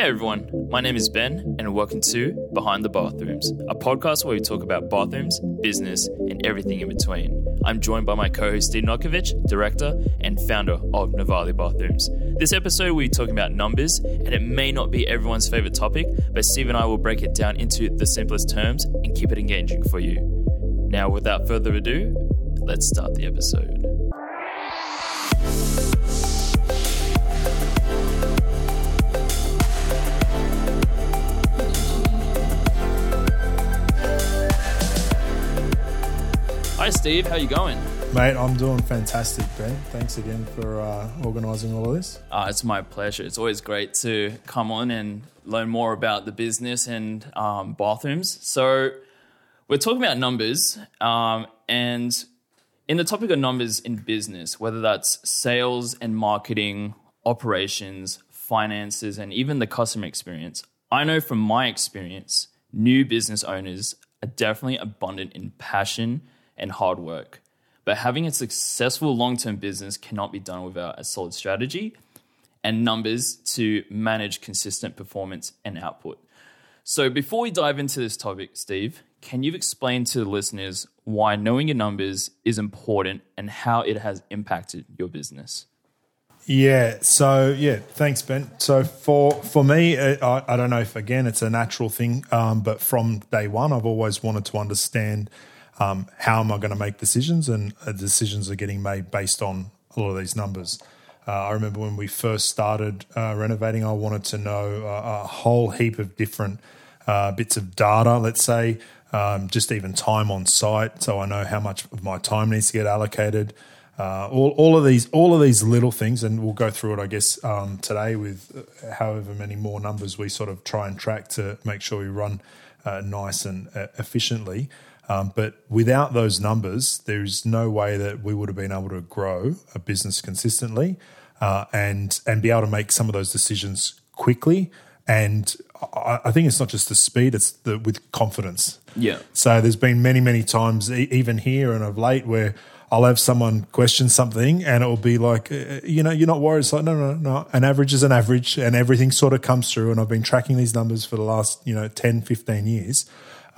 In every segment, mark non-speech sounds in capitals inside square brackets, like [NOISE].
Hey everyone, my name is Ben, and welcome to Behind the Bathrooms, a podcast where we talk about bathrooms, business, and everything in between. I'm joined by my co host Steve Novkovic, director and founder of Novalé Bathrooms. This episode, we're talking about numbers, and it may not be everyone's favorite topic, but Steve and I will break it down into the simplest terms and keep it engaging for you. Now, without further ado, let's start the episode. Hi, Steve. How you going? Mate, I'm doing fantastic, Ben. Thanks again for uh, organising all of this. Uh, it's my pleasure. It's always great to come on and learn more about the business and um, bathrooms. So, we're talking about numbers, um, and in the topic of numbers in business, whether that's sales and marketing, operations, finances, and even the customer experience, I know from my experience, new business owners are definitely abundant in passion and hard work. But having a successful long term business cannot be done without a solid strategy and numbers to manage consistent performance and output. So, before we dive into this topic, Steve, can you explain to the listeners why knowing your numbers is important and how it has impacted your business? Yeah. So yeah, thanks, Ben. So for for me, uh, I, I don't know if again it's a natural thing, um, but from day one, I've always wanted to understand um, how am I going to make decisions, and uh, decisions are getting made based on a lot of these numbers. Uh, I remember when we first started uh, renovating, I wanted to know a, a whole heap of different uh, bits of data. Let's say um, just even time on site, so I know how much of my time needs to get allocated. Uh, all, all of these all of these little things, and we'll go through it, I guess, um, today with uh, however many more numbers we sort of try and track to make sure we run nice and efficiently. Um, but without those numbers, there's no way that we would have been able to grow a business consistently uh, and and be able to make some of those decisions quickly. And I, I think it's not just the speed; it's the with confidence. Yeah. So there's been many, many times, e- even here and of late, where I'll have someone question something and it will be like, uh, you know, you're not worried. It's like, no, no, no. An average is an average and everything sort of comes through. And I've been tracking these numbers for the last, you know, 10, 15 years.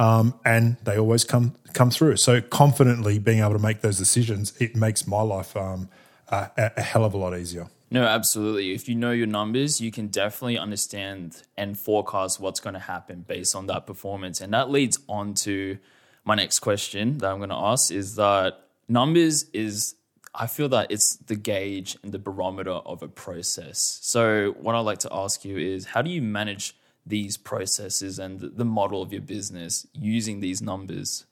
Um, and they always come come through. So confidently being able to make those decisions, it makes my life um, a, a hell of a lot easier. No, absolutely. If you know your numbers, you can definitely understand and forecast what's going to happen based on that performance. And that leads on to my next question that I'm going to ask is that numbers is I feel that it's the gauge and the barometer of a process. So what I'd like to ask you is how do you manage these processes and the model of your business using these numbers?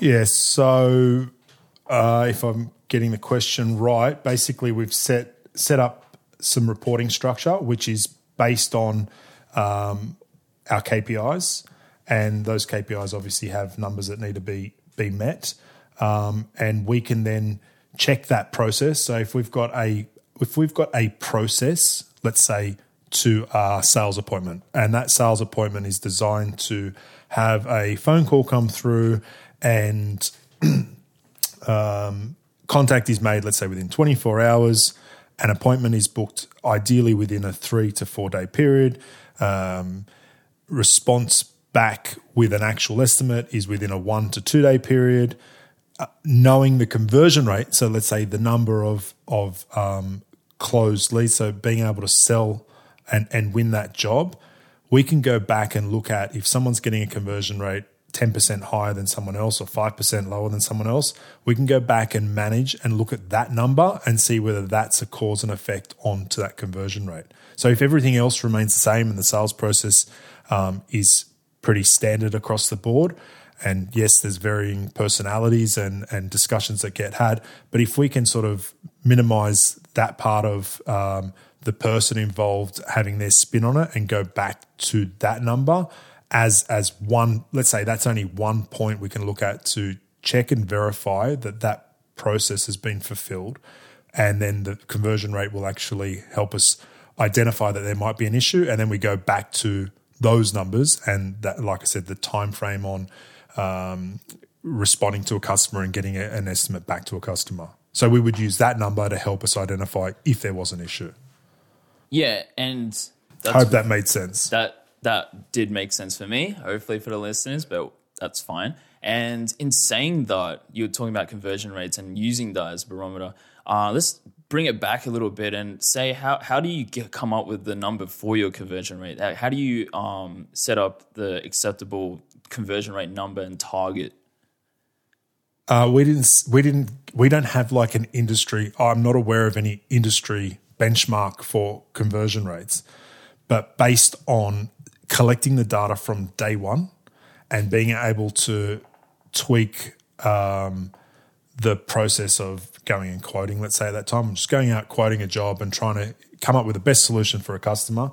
Yes. So, uh, if I'm getting the question right, basically we've set set up some reporting structure, which is based on um, our KPIs, and those KPIs obviously have numbers that need to be be met, um, and we can then check that process. So if we've got a if we've got a process, let's say to a sales appointment, and that sales appointment is designed to have a phone call come through and [CLEARS THROAT] um, contact is made, let's say within 24 hours. An appointment is booked ideally within a three to four day period. Um, response back with an actual estimate is within a one to two day period. Uh, knowing the conversion rate, so let's say the number of of um, closed leads, so being able to sell and and win that job, we can go back and look at if someone's getting a conversion rate 10% higher than someone else or 5% lower than someone else, we can go back and manage and look at that number and see whether that's a cause and effect onto that conversion rate. So if everything else remains the same and the sales process um, is pretty standard across the board, and yes, there's varying personalities and, and discussions that get had, but if we can sort of minimize that part of um, the person involved having their spin on it and go back to that number, as as one let's say that's only one point we can look at to check and verify that that process has been fulfilled. And then the conversion rate will actually help us identify that there might be an issue. And then we go back to those numbers and that like i said the time frame on um, responding to a customer and getting a, an estimate back to a customer. So we would use that number to help us identify if there was an issue Yeah, and that's I Hope that made sense. that that did make sense for me. Hopefully for the listeners, but that's fine. And in saying that, you were talking about conversion rates and using that as a barometer. Uh, let's bring it back a little bit and say how how do you get, come up with the number for your conversion rate? How, how do you um, set up the acceptable conversion rate number and target? Uh, we didn't. We didn't. We don't have like an industry. I'm not aware of any industry benchmark for conversion rates, but based on collecting the data from day one and being able to tweak um, the process of going and quoting. Let's say at that time, I'm just going out quoting a job and trying to come up with the best solution for a customer.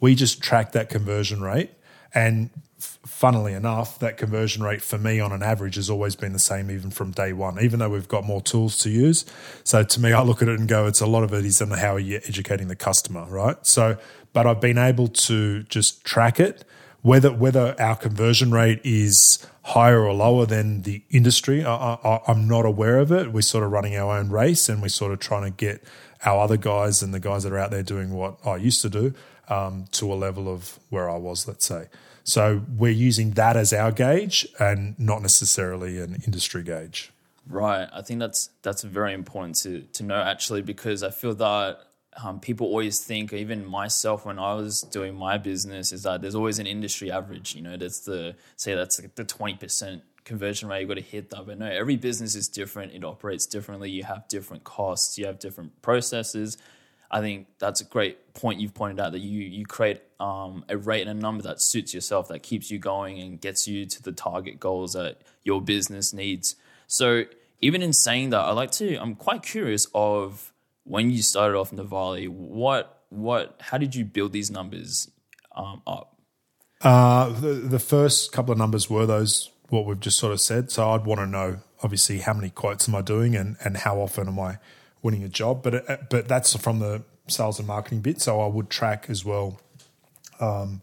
We just track that conversion rate and funnily enough, that conversion rate for me on an average has always been the same, even from day one, even though we've got more tools to use. So to me, I look at it and go, it's a lot of it is on how are you educating the customer, right? So, but I've been able to just track it, whether whether our conversion rate is higher or lower than the industry. I, I, I'm not aware of it. We're sort of running our own race, and we're sort of trying to get our other guys and the guys that are out there doing what I used to do um, to a level of where I was, let's say. So we're using that as our gauge and not necessarily an industry gauge. Right. I think that's that's very important to to know actually because I feel that um, people always think, even myself when I was doing my business, is that there's always an industry average. You know, that's the say that's like the twenty percent conversion rate. You've got to hit that, but no, every business is different. It operates differently. You have different costs. You have different processes. I think that's a great point you've pointed out that you you create um, a rate and a number that suits yourself, that keeps you going and gets you to the target goals that your business needs. So even in saying that, I like to. I'm quite curious of when you started off in Novalé. What what how did you build these numbers um, up? Uh, the the first couple of numbers were those what we've just sort of said. So I'd want to know obviously how many quotes am I doing and and how often am I winning a job. But it, but that's from the sales and marketing bit. So I would track as well. Um,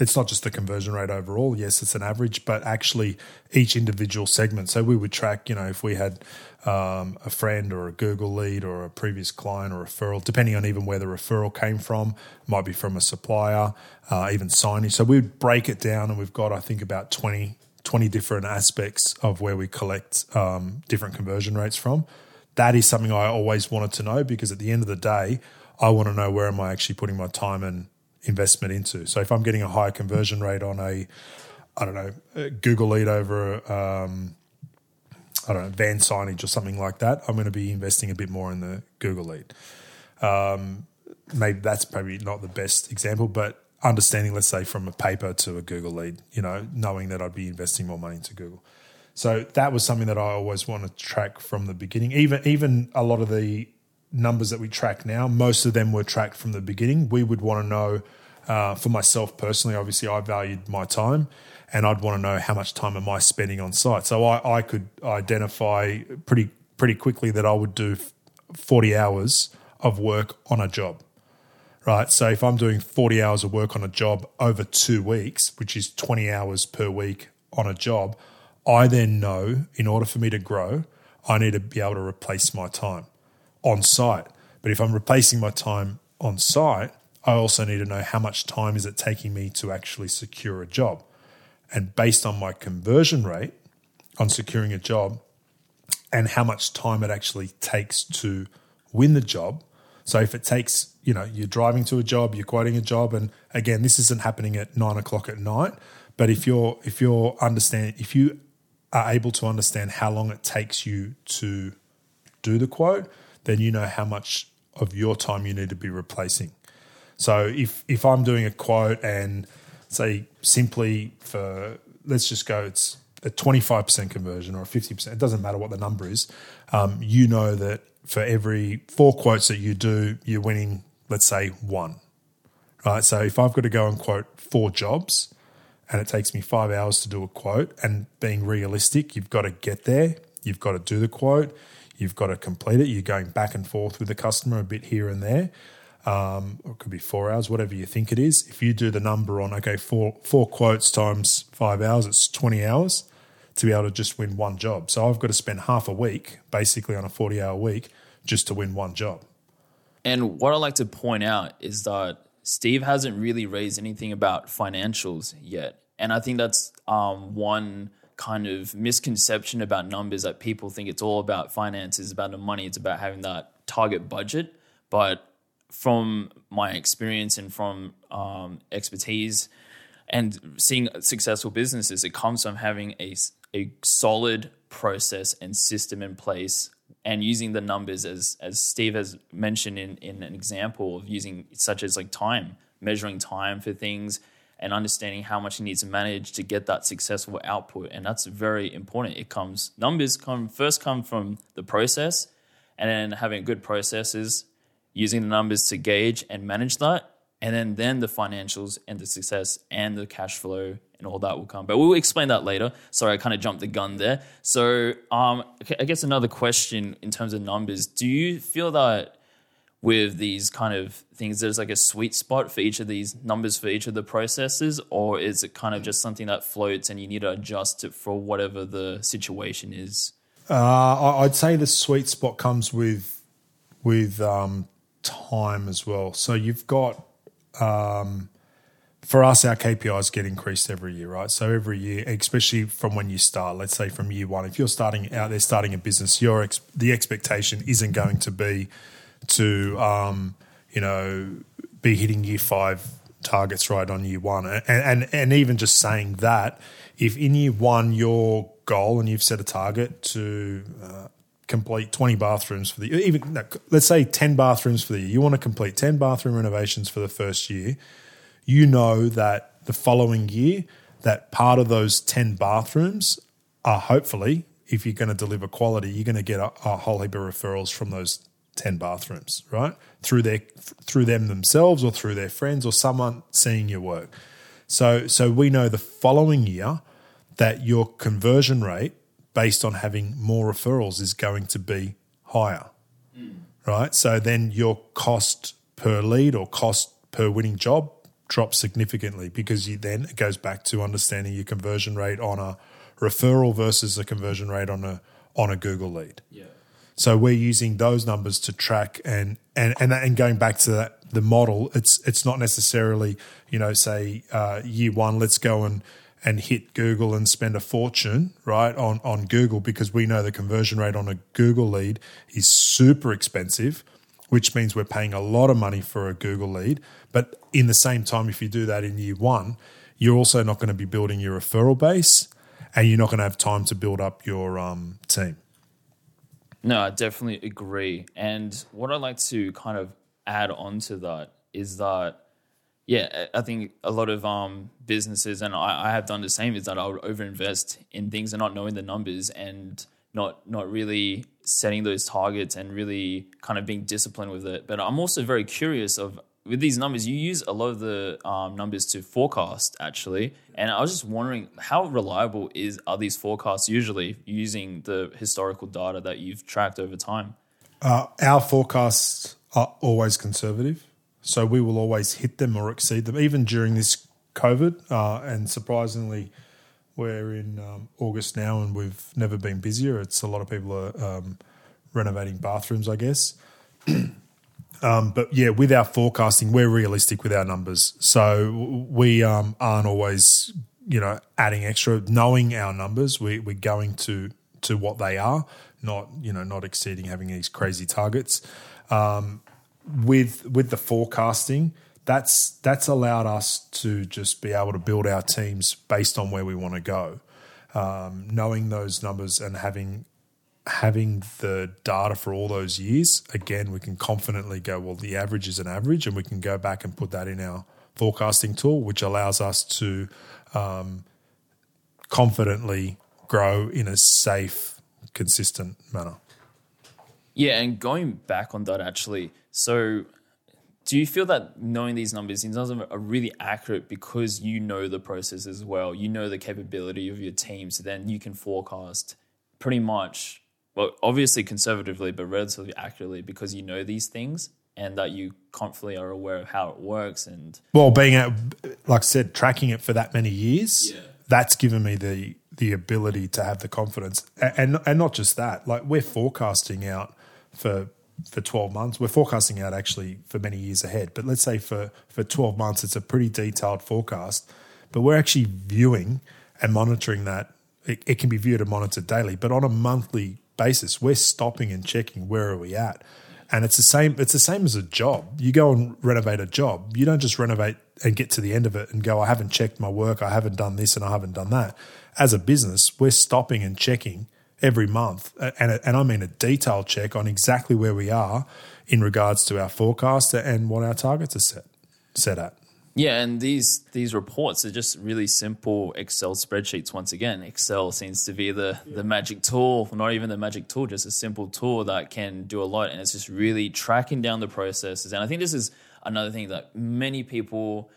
it's not just the conversion rate overall. Yes, it's an average, but actually each individual segment. So we would track, you know, if we had um, a friend or a Google lead or a previous client or referral, depending on even where the referral came from, might be from a supplier, uh, even signage. So we would break it down, and we've got I think about 20, 20 different aspects of where we collect um, different conversion rates from. That is something I always wanted to know because at the end of the day, I want to know where am I actually putting my time and investment into. So if I'm getting a higher conversion rate on a, I don't know, Google lead over, um, I don't know, van signage or something like that, I'm going to be investing a bit more in the Google lead. Um, maybe that's probably not the best example, but understanding, let's say, from a paper to a Google lead, you know, knowing that I'd be investing more money into Google. So that was something that I always want to track from the beginning. Even even a lot of the numbers that we track now, most of them were tracked from the beginning. We would want to know, uh, for myself personally, obviously, I valued my time and I'd want to know how much time am I spending on site. So I, I could identify pretty pretty quickly that I would do 40 hours of work on a job. Right. So if I'm doing 40 hours of work on a job over two weeks, which is 20 hours per week on a job, I then know in order for me to grow, I need to be able to replace my time on site. But if I'm replacing my time on site, I also need to know how much time is it taking me to actually secure a job. And based on my conversion rate on securing a job and how much time it actually takes to win the job. So if it takes, you know, you're driving to a job, you're quoting a job, and again, this isn't happening at nine o'clock at night. But if you're if you're understand if you are able to understand how long it takes you to do the quote, then you know how much of your time you need to be replacing. So if if I'm doing a quote and say simply for let's just go it's a 25% conversion or a 50%, it doesn't matter what the number is. Um, you know that for every four quotes that you do, you're winning, let's say, one. Right. So if I've got to go and quote four jobs and it takes me five hours to do a quote, and being realistic, you've got to get there, you've got to do the quote, you've got to complete it. You're going back and forth with the customer a bit here and there. Um, it could be four hours, whatever you think it is. If you do the number on okay, four four quotes times five hours, it's twenty hours to be able to just win one job. So I've got to spend half a week, basically on a forty hour week, just to win one job. And what I like to point out is that Steve hasn't really raised anything about financials yet. And I think that's um, one kind of misconception about numbers that people think it's all about finances, about the money, it's about having that target budget. But from my experience and from um, expertise and seeing successful businesses, it comes from having a, a solid process and system in place and using the numbers as as Steve has mentioned in, in an example of using such as like time, measuring time for things and understanding how much you need to manage to get that successful output. And that's very important. It comes numbers come first come from the process and then having good processes, using the numbers to gauge and manage that. And then then the financials and the success and the cash flow and all that will come. But we'll explain that later. Sorry, I kind of jumped the gun there. So, um, I guess another question in terms of numbers: Do you feel that with these kind of things, there's like a sweet spot for each of these numbers for each of the processes, or is it kind of just something that floats and you need to adjust it for whatever the situation is? Uh, I'd say the sweet spot comes with with um, time as well. So you've got um, for us, our KPIs get increased every year, right? So every year, especially from when you start, let's say from year one, if you're starting out there starting a business, your ex- the expectation isn't going to be to um, you know be hitting year five targets right on year one, and, and and even just saying that, if in year one your goal and you've set a target to uh, complete 20 bathrooms for the even no, let's say 10 bathrooms for the year you want to complete 10 bathroom renovations for the first year you know that the following year, that part of those 10 bathrooms are hopefully, if you're going to deliver quality, you're going to get a, a whole heap of referrals from those 10 bathrooms, right? Through their through them themselves or through their friends or someone seeing your work. So so we know the following year that your conversion rate based on having more referrals is going to be higher. Mm. Right? So then your cost per lead or cost per winning job drops significantly because you then it goes back to understanding your conversion rate on a referral versus a conversion rate on a on a Google lead. Yeah. So we're using those numbers to track and and and, and going back to that the model. It's it's not necessarily you know say uh, year one. Let's go and and hit Google and spend a fortune right on on Google because we know the conversion rate on a Google lead is super expensive which means we're paying a lot of money for a Google lead. But in the same time, if you do that in year one, you're also not going to be building your referral base and you're not going to have time to build up your um, team. No, I definitely agree. And what I'd like to kind of add on to that is that, yeah, I think a lot of um, businesses, and I, I have done the same, is that I would overinvest in things and not knowing the numbers and not not really setting those targets and really kind of being disciplined with it. But I'm also very curious of with these numbers, you use a lot of the um, numbers to forecast actually, and I was just wondering how reliable is are these forecasts usually using the historical data that you've tracked over time? Uh, our forecasts are always conservative, so we will always hit them or exceed them, even during this COVID. Uh, and surprisingly, we're in um, August now, and we've never been busier. It's a lot of people are um, renovating bathrooms, I guess. [CLEARS THROAT] um, but yeah, with our forecasting, we're realistic with our numbers, so we um, aren't always, you know, adding extra. Knowing our numbers, we, we're going to to what they are, not you know, not exceeding having these crazy targets. Um, with with the forecasting that's that's allowed us to just be able to build our teams based on where we want to go. Um, knowing those numbers and having having the data for all those years, again, we can confidently go, well, the average is an average, and we can go back and put that in our forecasting tool, which allows us to um, confidently grow in a safe, consistent manner. Yeah, and going back on that, actually, so do you feel that knowing these numbers in terms of are really accurate because you know the process as well you know the capability of your team so then you can forecast pretty much well obviously conservatively but relatively accurately because you know these things and that you confidently are aware of how it works and well being like i said tracking it for that many years yeah. that's given me the the ability to have the confidence and and not just that like we're forecasting out for for 12 months. We're forecasting out actually for many years ahead, but let's say for, for 12 months, it's a pretty detailed forecast. But we're actually viewing and monitoring that. It, it can be viewed and monitored daily, but on a monthly basis, we're stopping and checking where are we at. And it's the same. It's the same as a job. You go and renovate a job. You don't just renovate and get to the end of it and go, I haven't checked my work. I haven't done this and I haven't done that. As a business, we're stopping and checking every month, and and I mean a detailed check on exactly where we are in regards to our forecast and what our targets are set set at. Yeah, and these these reports are just really simple Excel spreadsheets. Once again, Excel seems to be the the magic tool, not even the magic tool, just a simple tool that can do a lot, and it's just really tracking down the processes. And I think this is another thing that many people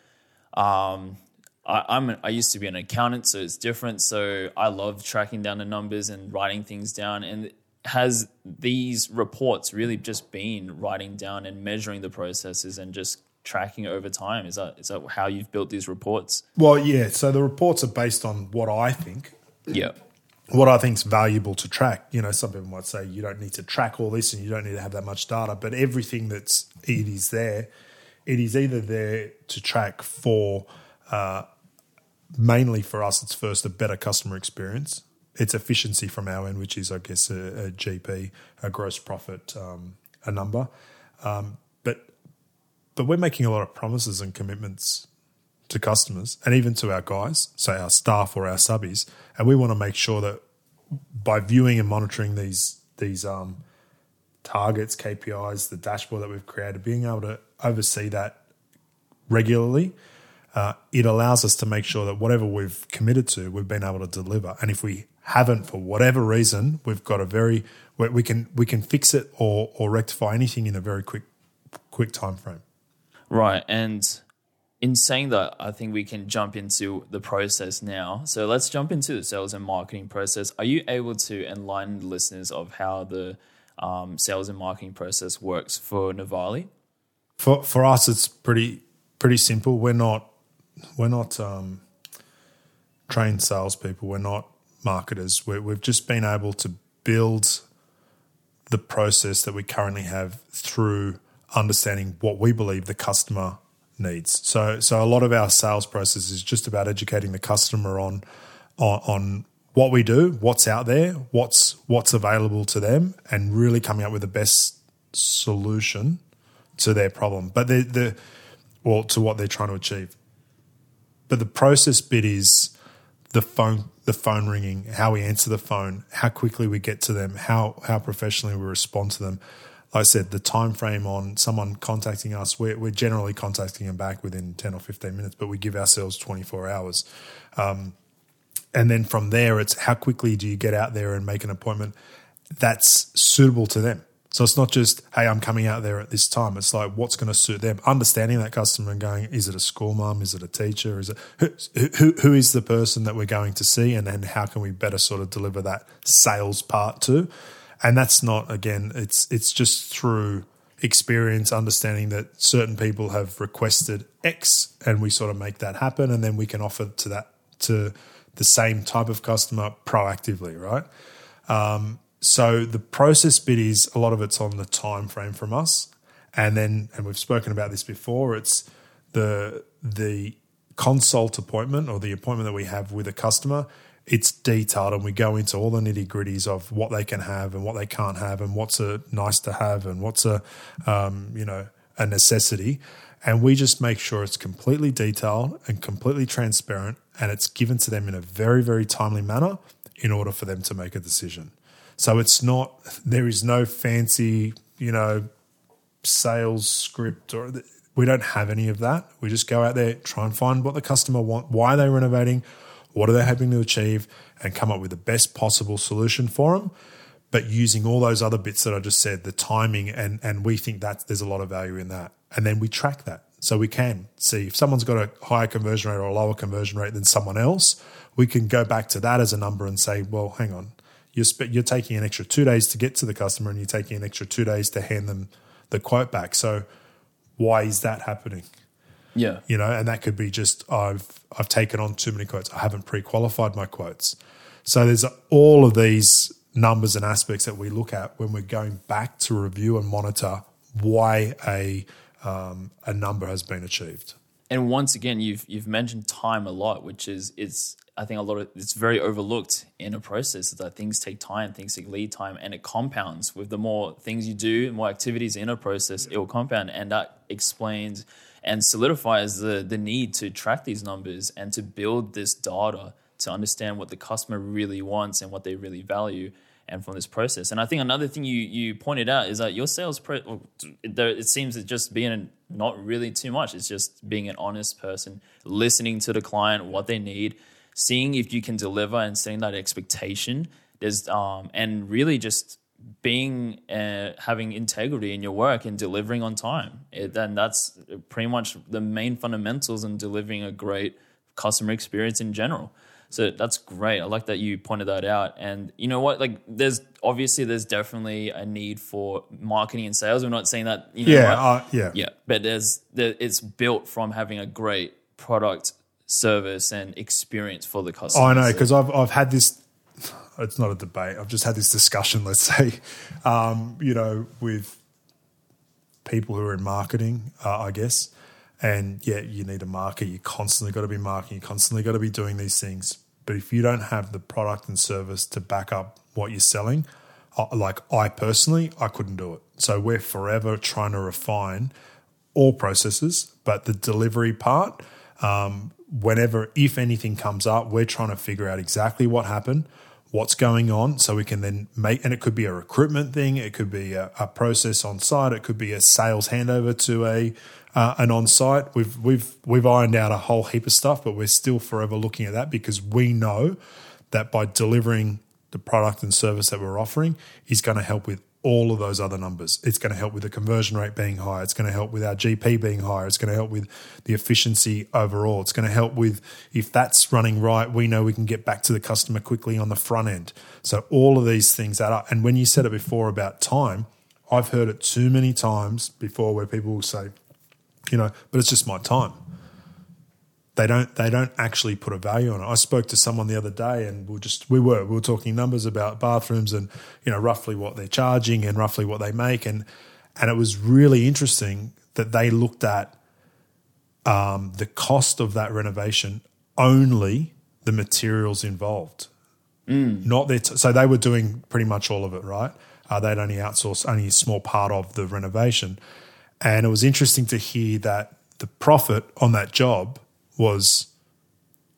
um, I, I'm I used to be an accountant, so it's different. So I love tracking down the numbers and writing things down. And has these reports really just been writing down and measuring the processes and just tracking over time? Is that is that how you've built these reports? Well, yeah. So the reports are based on what I think. Yeah. What I think is valuable to track. You know, some people might say you don't need to track all this and you don't need to have that much data, but everything that's it is there, it is either there to track for uh, mainly for us, it's first a better customer experience. It's efficiency from our end, which is, I guess, a, a GP, a gross profit, um, a number. Um, but but we're making a lot of promises and commitments to customers and even to our guys, say our staff or our subbies, and we want to make sure that by viewing and monitoring these these um, targets, KPIs, the dashboard that we've created, being able to oversee that regularly uh, it allows us to make sure that whatever we've committed to, we've been able to deliver. And if we haven't, for whatever reason, we've got a very we can we can fix it or or rectify anything in a very quick quick time frame. Right, and in saying that, I think we can jump into the process now. So let's jump into the sales and marketing process. Are you able to enlighten the listeners of how the um, sales and marketing process works for Novalé? For for us, it's pretty pretty simple. We're not we're not um, trained salespeople. We're not marketers. we we've just been able to build the process that we currently have through understanding what we believe the customer needs. So, so a lot of our sales process is just about educating the customer on on, on what we do, what's out there, what's what's available to them, and really coming up with the best solution to their problem. But the the well to what they're trying to achieve. But the process bit is the phone the phone ringing, how we answer the phone, how quickly we get to them, how how professionally we respond to them. Like I said, the time frame on someone contacting us, we're, we're generally contacting them back within 10 or 15 minutes, but we give ourselves 24 hours. Um, and then from there, it's how quickly do you get out there and make an appointment that's suitable to them. So it's not just, hey, I'm coming out there at this time. It's like, what's going to suit them? Understanding that customer and going, is it a school mum? Is it a teacher? Is it who, who, who is the person that we're going to see? And then how can we better sort of deliver that sales part to? And that's not, again, it's, it's just through experience, understanding that certain people have requested X and we sort of make that happen. And then we can offer to that, to the same type of customer proactively, right? Um, so the process bit is a lot of it's on the time frame from us, and then and we've spoken about this before. It's the the consult appointment or the appointment that we have with a customer. It's detailed, and we go into all the nitty gritties of what they can have and what they can't have, and what's a nice to have and what's a um, you know a necessity. And we just make sure it's completely detailed and completely transparent, and it's given to them in a very very timely manner in order for them to make a decision. So it's not, there is no fancy, you know, sales script or we don't have any of that. We just go out there, try and find what the customer want, why they're renovating, what are they hoping to achieve, and come up with the best possible solution for them. But using all those other bits that I just said, the timing, and and we think that there's a lot of value in that. And then we track that. So we can see if someone's got a higher conversion rate or a lower conversion rate than someone else, we can go back to that as a number and say, well, hang on, you're, sp- you're taking an extra two days to get to the customer and you're taking an extra two days to hand them the quote back. So why is that happening? Yeah. You know, and that could be just I've I've taken on too many quotes. I haven't pre-qualified my quotes. So there's all of these numbers and aspects that we look at when we're going back to review and monitor why a um, a number has been achieved. And once again, you've you've mentioned time a lot, which is it's I think a lot of it's very overlooked in a process that things take time, things take lead time, and it compounds. With the more things you do, more activities in a process, it will compound, and that explains and solidifies the the need to track these numbers and to build this data to understand what the customer really wants and what they really value and from this process. And I think another thing you you pointed out is that your sales pro it seems to just being not really too much. It's just being an honest person, listening to the client, what they need, seeing if you can deliver and setting that expectation. There's um and really just being uh, having integrity in your work and delivering on time. It, and that's pretty much the main fundamentals in delivering a great customer experience in general. So that's great. I like that you pointed that out. And you know what? Like, there's obviously there's definitely a need for marketing and sales. We're not saying that. You know, yeah, uh, yeah, yeah. But there's there, it's built from having a great product, service, and experience for the customer. Oh, I know because I've I've had this. It's not a debate. I've just had this discussion. [LAUGHS] Let's say, um, you know, with people who are in marketing, uh, I guess. And yeah, you need a market. You constantly got to be marketing. You constantly got to be doing these things. But if you don't have the product and service to back up what you're selling, like I personally, I couldn't do it. So we're forever trying to refine all processes, but the delivery part, um, whenever, if anything comes up, we're trying to figure out exactly what happened, what's going on, so we can then make, and it could be a recruitment thing, it could be a, a process on site, it could be a sales handover to a uh, and on site. We've we've we've ironed out a whole heap of stuff, but we're still forever looking at that because we know that by delivering the product and service that we're offering is going to help with all of those other numbers. It's going to help with the conversion rate being higher. It's going to help with our GP being higher. It's going to help with the efficiency overall. It's going to help with if that's running right, we know we can get back to the customer quickly on the front end. So all of these things add up. And when you said it before about time, I've heard it too many times before where people will say, you know, but it's just my time. They don't they don't actually put a value on it. I spoke to someone the other day and we just we were we were talking numbers about bathrooms and you know roughly what they're charging and roughly what they make and and it was really interesting that they looked at um, the cost of that renovation only the materials involved, mm. not their t- so they were doing pretty much all of it right. Uh, they'd only outsourced only a small part of the renovation, and it was interesting to hear that the profit on that job was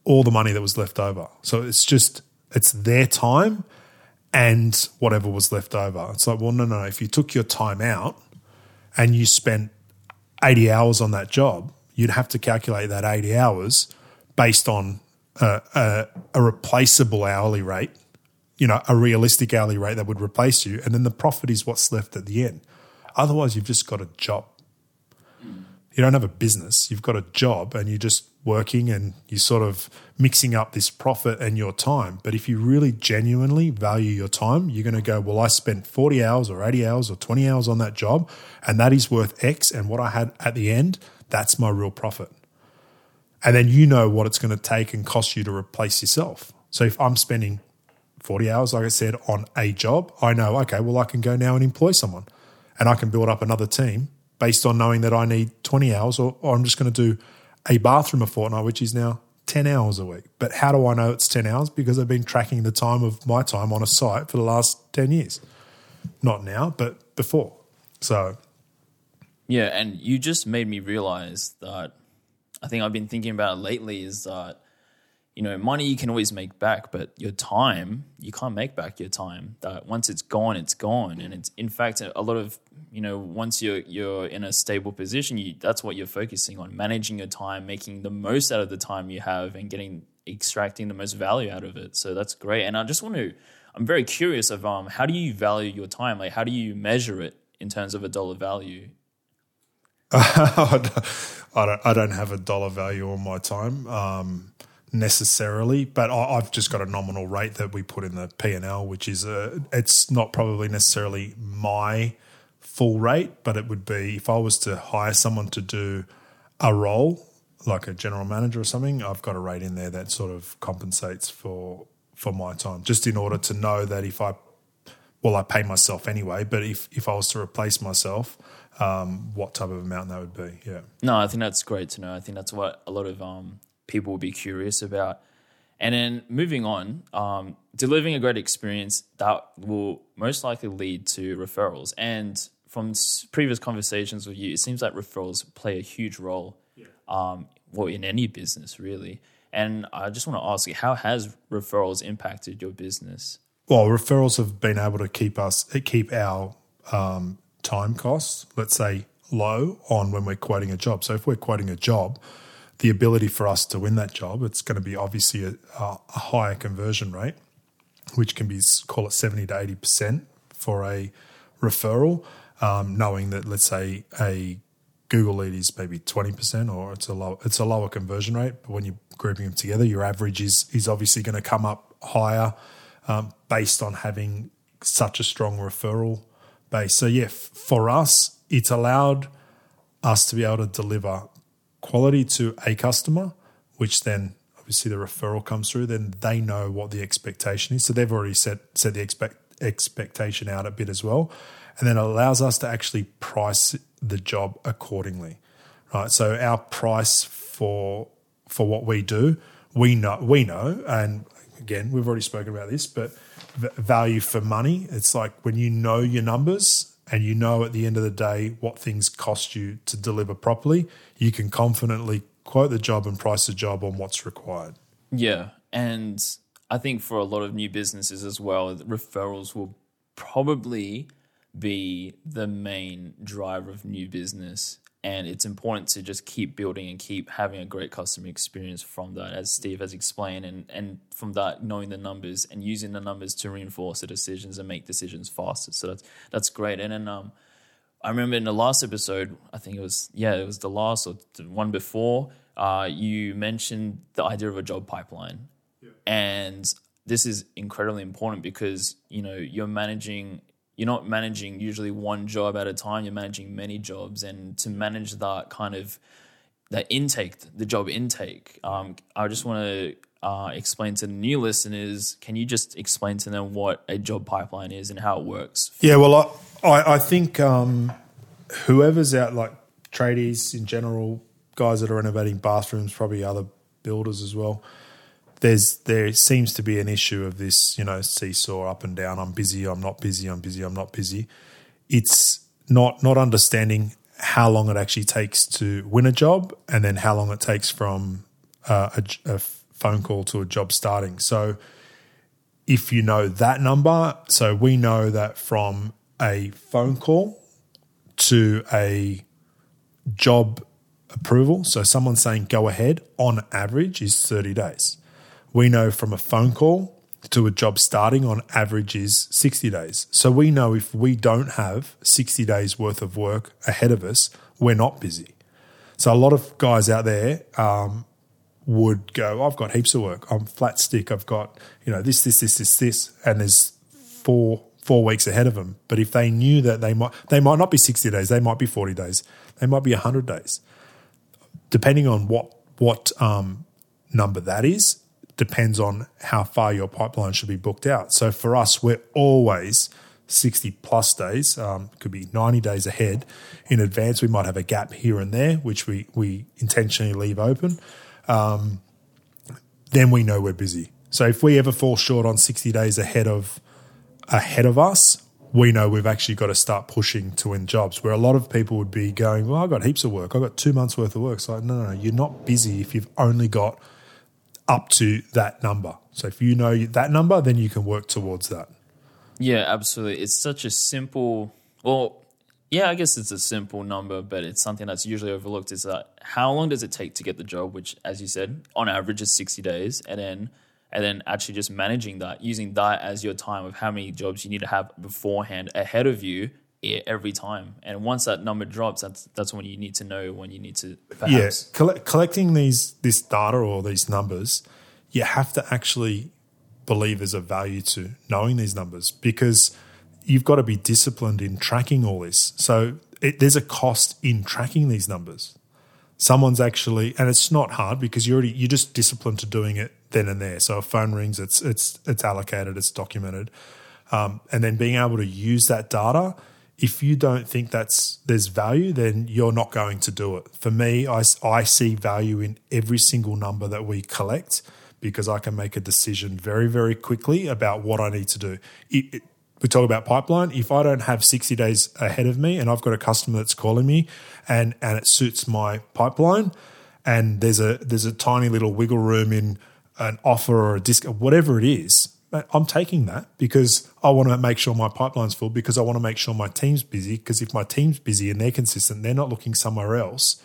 all the money that was left over. So it's just, it's their time and whatever was left over. It's like, well, no, no, if you took your time out and you spent 80 hours on that job, you'd have to calculate that 80 hours based on a, a, a replaceable hourly rate, you know, a realistic hourly rate that would replace you. And then the profit is what's left at the end. Otherwise, you've just got a job you don't have a business, you've got a job and you're just working and you're sort of mixing up this profit and your time. But if you really genuinely value your time, you're going to go, well, I spent 40 hours or 80 hours or 20 hours on that job and that is worth X. And what I had at the end, that's my real profit. And then you know what it's going to take and cost you to replace yourself. So if I'm spending 40 hours, like I said, on a job, I know, okay, well, I can go now and employ someone and I can build up another team based on knowing that I need 20 hours, or, or I'm just going to do a bathroom a fortnight, which is now 10 hours a week. But how do I know it's 10 hours? Because I've been tracking the time of my time on a site for the last 10 years. Not now, but before. So. Yeah, and you just made me realize that I think I've been thinking about it lately is that you know, money you can always make back, but your time, you can't make back your time. That once it's gone, it's gone. And it's in fact a lot of, you know, once you're you're in a stable position, you that's what you're focusing on, managing your time, making the most out of the time you have and getting extracting the most value out of it. So that's great. And I just want to I'm very curious of um how do you value your time? Like how do you measure it in terms of a dollar value? [LAUGHS] I don't I don't have a dollar value on my time. Um necessarily, but I, have just got a nominal rate that we put in the P and L, which is a. It's not probably necessarily my full rate, but it would be if I was to hire someone to do a role like a general manager or something. I've got a rate in there that sort of compensates for for my time, just in order to know that if I well, I pay myself anyway. But if if I was to replace myself, um, what type of amount that would be? Yeah. No, I think that's great to know. I think that's what a lot of um, people will be curious about. And then moving on, um, delivering a great experience that will most likely lead to referrals. And from previous conversations with you, it seems like referrals play a huge role, um, well, in any business really. And I just want to ask you, how has referrals impacted your business? Well, referrals have been able to keep us keep our um, time costs, let's say, low on when we're quoting a job. So if we're quoting a job, the ability for us to win that job, it's going to be obviously a, a higher conversion rate, which can be call it seventy to eighty percent for a referral. Um, knowing that, let's say, a Google lead is maybe twenty percent, or it's a low, it's a lower conversion rate. But when you're grouping them together, your average is is obviously going to come up higher um, based on having such a strong referral base. So yeah, f- for us, it's allowed us to be able to deliver quality to a customer, which then obviously the referral comes through. Then they know what the expectation is, so they've already set set the expect expectation out a bit as well, and then it allows us to actually price the job accordingly, right? So our price for for what we do, we know we know, and again we've already spoken about this, but value for money. It's like when you know your numbers and you know at the end of the day what things cost you to deliver properly, you can confidently quote the job and price the job on what's required. Yeah, and I think for a lot of new businesses as well, referrals will probably be the main driver of new business. And it's important to just keep building and keep having a great customer experience from that, as Steve has explained, and, and from that knowing the numbers and using the numbers to reinforce the decisions and make decisions faster. So that's that's great. And then um, I remember in the last episode, I think it was yeah, it was the last or the one before. Uh, you mentioned the idea of a job pipeline, and this is incredibly important because you know you're managing. You're not managing usually one job at a time. You're managing many jobs, and to manage that kind of that intake, the job intake. Um, I just want to uh, explain to the new listeners. Can you just explain to them what a job pipeline is and how it works? Yeah, well, I, I, think um, whoever's out, like tradies in general, guys that are renovating bathrooms, probably other builders as well. There's there seems to be an issue of this, you know, seesaw up and down. I'm busy. I'm not busy. I'm busy. I'm not busy. It's not not understanding how long it actually takes to win a job, and then how long it takes from uh, a, a phone call to a job starting. So if you know that number, so we know that from a phone call to a job approval, so someone saying go ahead on average is 30 days. We know from a phone call to a job starting on average is 60 days. So we know if we don't have 60 days worth of work ahead of us, we're not busy. So a lot of guys out there um, would go, I've got heaps of work. I'm flat stick. I've got, you know, this, this, this, this, this, and there's four four weeks ahead of them. But if they knew that they might they might not be 60 days, they might be 40 days, they might be 100 days. Depending on what what um, number that is, depends on how far your pipeline should be booked out. So for us, we're always 60 plus days, um, could be 90 days ahead in advance. We might have a gap here and there, which we, we intentionally leave open. Um, then we know we're busy. So if we ever fall short on 60 days ahead of ahead of us, we know we've actually got to start pushing to win jobs. Where a lot of people would be going, Well, I've got heaps of work. I've got two months worth of work. So, like, no, no, no, you're not busy if you've only got up to that number. So, if you know that number, then you can work towards that. Yeah, absolutely. It's such a simple, well, yeah, I guess it's a simple number, but it's something that's usually overlooked. Is that how long does it take to get the job? Which, as you said, on average is sixty days, and then and then actually just managing that, using that as your time of how many jobs you need to have beforehand ahead of you every time. And once that number drops, that's that's when you need to know when you need to perhaps. Yes, Colle- collecting these this data or these numbers, you have to actually believe there's a value to knowing these numbers because you've got to be disciplined in tracking all this. So it, there's a cost in tracking these numbers. Someone's actually, and it's not hard because you're already you're just disciplined to doing it then and there. So a phone rings, it's it's it's allocated, it's documented. um, and then being able to use that data. If you don't think that's there's value, then you're not going to do it. For me, I, I see value in every single number that we collect because I can make a decision very, very quickly about what I need to do. It, it, we talk about pipeline. If I don't have 60 days ahead of me and I've got a customer that's calling me and, and it suits my pipeline and there's a there's a tiny little wiggle room in an offer or a disc, whatever it is, I'm taking that because I want to make sure my pipeline's full because I want to make sure my team's busy. Because if my team's busy and they're consistent, they're not looking somewhere else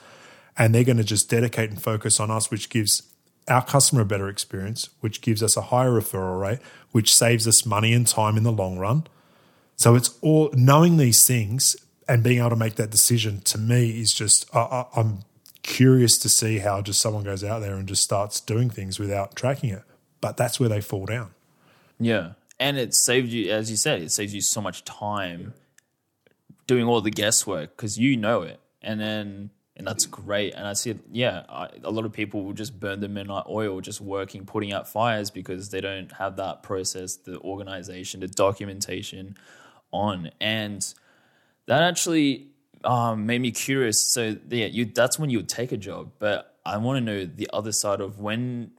and they're going to just dedicate and focus on us, which gives our customer a better experience, which gives us a higher referral rate, which saves us money and time in the long run. So it's all knowing these things and being able to make that decision to me is just, I, I'm curious to see how just someone goes out there and just starts doing things without tracking it. But that's where they fall down. Yeah. And it saved you, as you said, it saves you so much time doing all the guesswork because you know it. And then, and that's great. And I see, yeah, I, a lot of people will just burn the midnight oil just working, putting out fires because they don't have that process, the organization, the documentation on. And that actually um, made me curious. So yeah, you that's when you would take a job, but I want to know the other side of when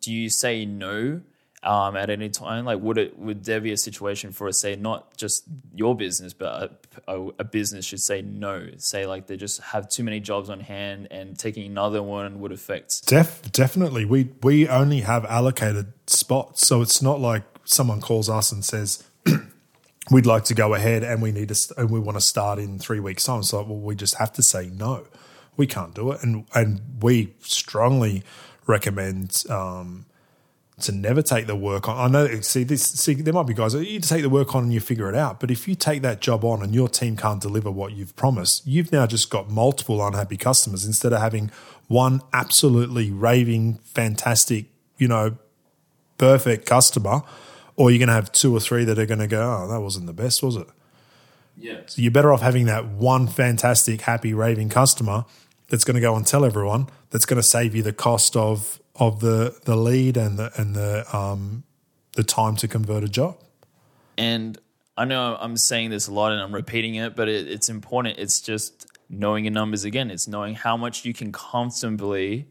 do you say no um, at any time? Like, would it would there be a situation for us say not just your business, but a, a, a, business should say no? Say like they just have too many jobs on hand, and taking another one would affect. Def, definitely, we we only have allocated spots, so it's not like someone calls us and says. [CLEARS THROAT] We'd like to go ahead, and we need to, and we want to start in three weeks' time. So, well, we just have to say no. We can't do it, and and we strongly recommend um, to never take the work on. I know, see, this, see, there might be guys you take the work on and you figure it out. But if you take that job on and your team can't deliver what you've promised, you've now just got multiple unhappy customers instead of having one absolutely raving, fantastic, you know, perfect customer. Or you're going to have two or three that are going to go, oh, that wasn't the best, was it? Yeah. So you're better off having that one fantastic, happy, raving customer that's going to go and tell everyone that's going to save you the cost of of the the lead and the and the um, the time to convert a job. And I know I'm saying this a lot and I'm repeating it, but it, it's important. It's just knowing your numbers again. It's knowing how much you can comfortably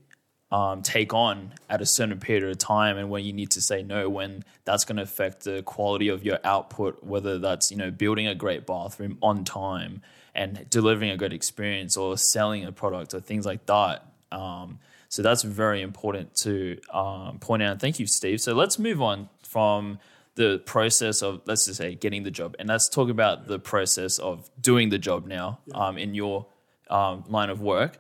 um, take on at a certain period of time, and when you need to say no, when that's going to affect the quality of your output. Whether that's you know building a great bathroom on time and delivering a good experience, or selling a product, or things like that. Um, so that's very important to um, point out. Thank you, Steve. So let's move on from the process of let's just say getting the job, and let's talk about the process of doing the job now um, in your um, line of work.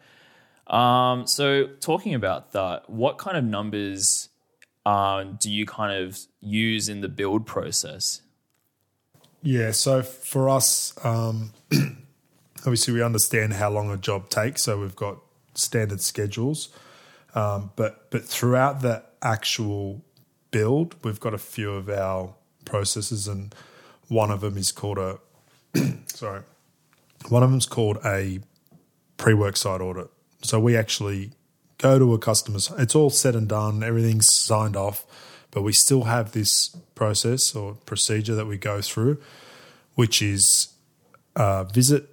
Um, so talking about that, what kind of numbers um, do you kind of use in the build process? Yeah, so for us, um, [CLEARS THROAT] obviously we understand how long a job takes, so we've got standard schedules. Um, but but throughout the actual build, we've got a few of our processes, and one of them is called a [CLEARS THROAT] sorry, one of them's called a pre-work site audit. So we actually go to a customer's. It's all said and done, everything's signed off, but we still have this process or procedure that we go through, which is uh, visit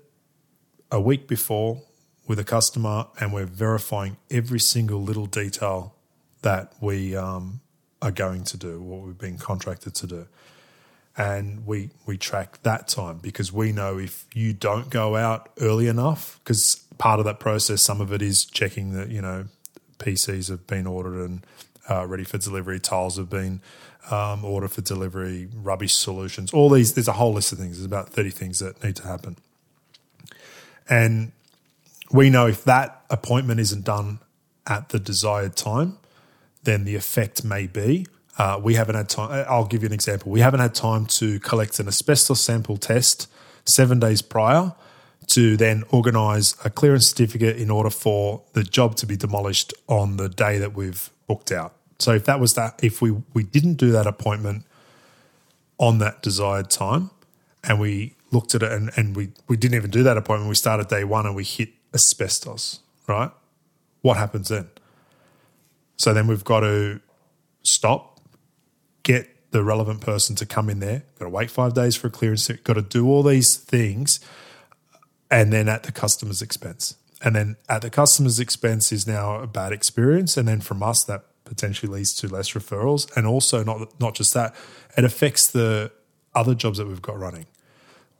a week before with a customer and we're verifying every single little detail that we um, are going to do, what we've been contracted to do. And we we track that time because we know if you don't go out early enough, because part of that process, some of it is checking that you know PCs have been ordered and uh, ready for delivery, tiles have been um, ordered for delivery, rubbish solutions, all these. There's a whole list of things. There's about thirty things that need to happen, and we know if that appointment isn't done at the desired time, then the effect may be uh, we haven't had time. I'll give you an example. We haven't had time to collect an asbestos sample test seven days prior to then organise a clearance certificate in order for the job to be demolished on the day that we've booked out. So if that was that, if we we didn't do that appointment on that desired time, and we looked at it and, and we we didn't even do that appointment, we started day one and we hit asbestos, right? What happens then? So then we've got to stop, get the relevant person to come in there. Got to wait five days for a clearance. Got to do all these things, and then at the customer's expense. And then at the customer's expense is now a bad experience. And then from us, that potentially leads to less referrals. And also, not not just that, it affects the other jobs that we've got running,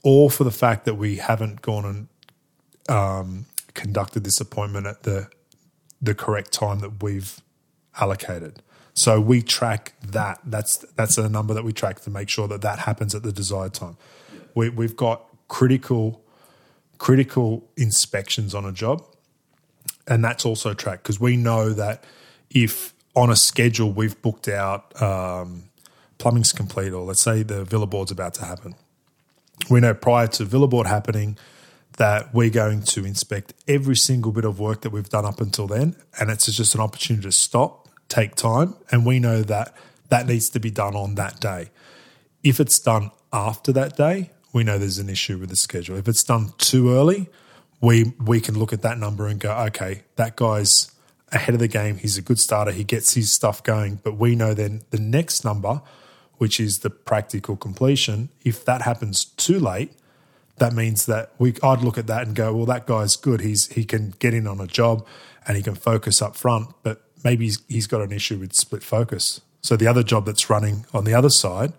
or for the fact that we haven't gone and um, conducted this appointment at the the correct time that we've allocated. So we track that. That's that's a number that we track to make sure that that happens at the desired time. We, we've got critical critical inspections on a job, and that's also tracked because we know that if on a schedule we've booked out um, plumbing's complete, or let's say the Villaboard's about to happen, we know prior to Villaboard happening that we're going to inspect every single bit of work that we've done up until then, and it's just an opportunity to stop, take time, and we know that that needs to be done on that day. If it's done after that day, we know there's an issue with the schedule. If it's done too early, we we can look at that number and go, okay, that guy's ahead of the game. He's a good starter. He gets his stuff going. But we know then the next number, which is the practical completion, if that happens too late, that means that we I'd look at that and go, well, that guy's good. He's he can get in on a job and he can focus up front, but maybe he's, he's got an issue with split focus. So the other job that's running on the other side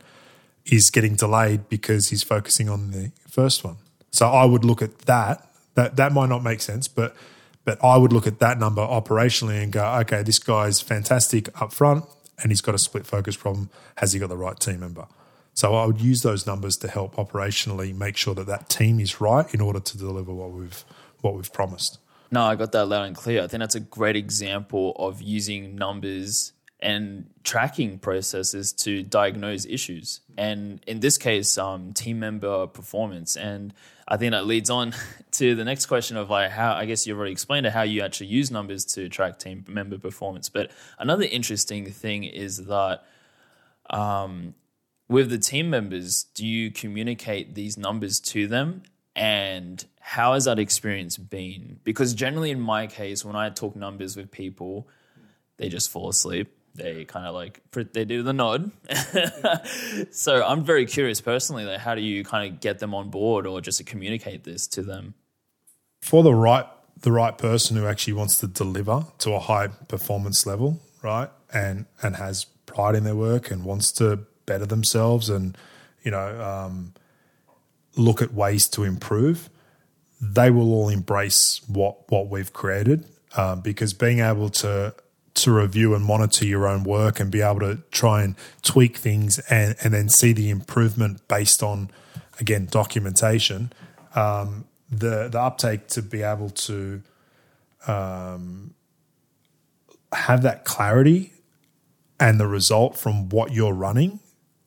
is getting delayed because he's focusing on the first one. So I would look at that. That that might not make sense, but but I would look at that number operationally and go, okay, this guy's fantastic up front and he's got a split focus problem. Has he got the right team member? So I would use those numbers to help operationally make sure that that team is right in order to deliver what we've what we've promised. No, I got that loud and clear. I think that's a great example of using numbers and tracking processes to diagnose issues. And in this case, um, team member performance. And I think that leads on [LAUGHS] to the next question of like how I guess you've already explained it, how you actually use numbers to track team member performance. But another interesting thing is that um, with the team members, do you communicate these numbers to them? And how has that experience been? Because generally, in my case, when I talk numbers with people, they just fall asleep. They kind of like they do the nod. [LAUGHS] so I'm very curious personally, like how do you kind of get them on board or just communicate this to them? For the right the right person who actually wants to deliver to a high performance level, right, and and has pride in their work and wants to better themselves and you know um, look at ways to improve, they will all embrace what what we've created. Um, because being able to to review and monitor your own work and be able to try and tweak things and, and then see the improvement based on again documentation um, the the uptake to be able to um, have that clarity and the result from what you're running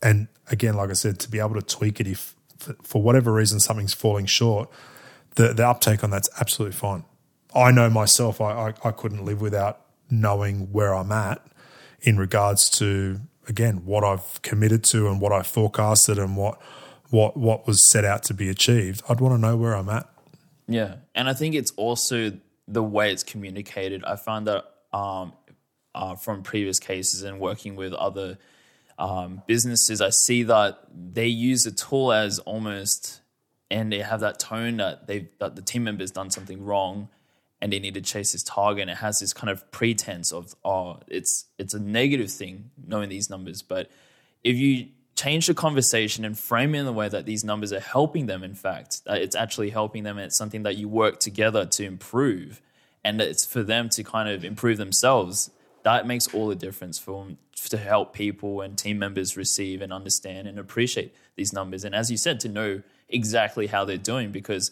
and again, like I said, to be able to tweak it if for whatever reason something's falling short, the the uptake on that's absolutely fine. I know myself, I, I, I couldn't live without knowing where I'm at in regards to again what I've committed to and what I forecasted and what what what was set out to be achieved. I'd want to know where I'm at. Yeah, and I think it's also the way it's communicated. I find that um, uh, from previous cases and working with other um, businesses, I see that they use a tool as almost, and they have that tone that they that the team member's done something wrong, and they need to chase this target. And it has this kind of pretense of oh, it's it's a negative thing knowing these numbers, but if you change the conversation and frame it in the way that these numbers are helping them, in fact, that it's actually helping them, and it's something that you work together to improve, and it's for them to kind of improve themselves that makes all the difference for to help people and team members receive and understand and appreciate these numbers. And as you said, to know exactly how they're doing because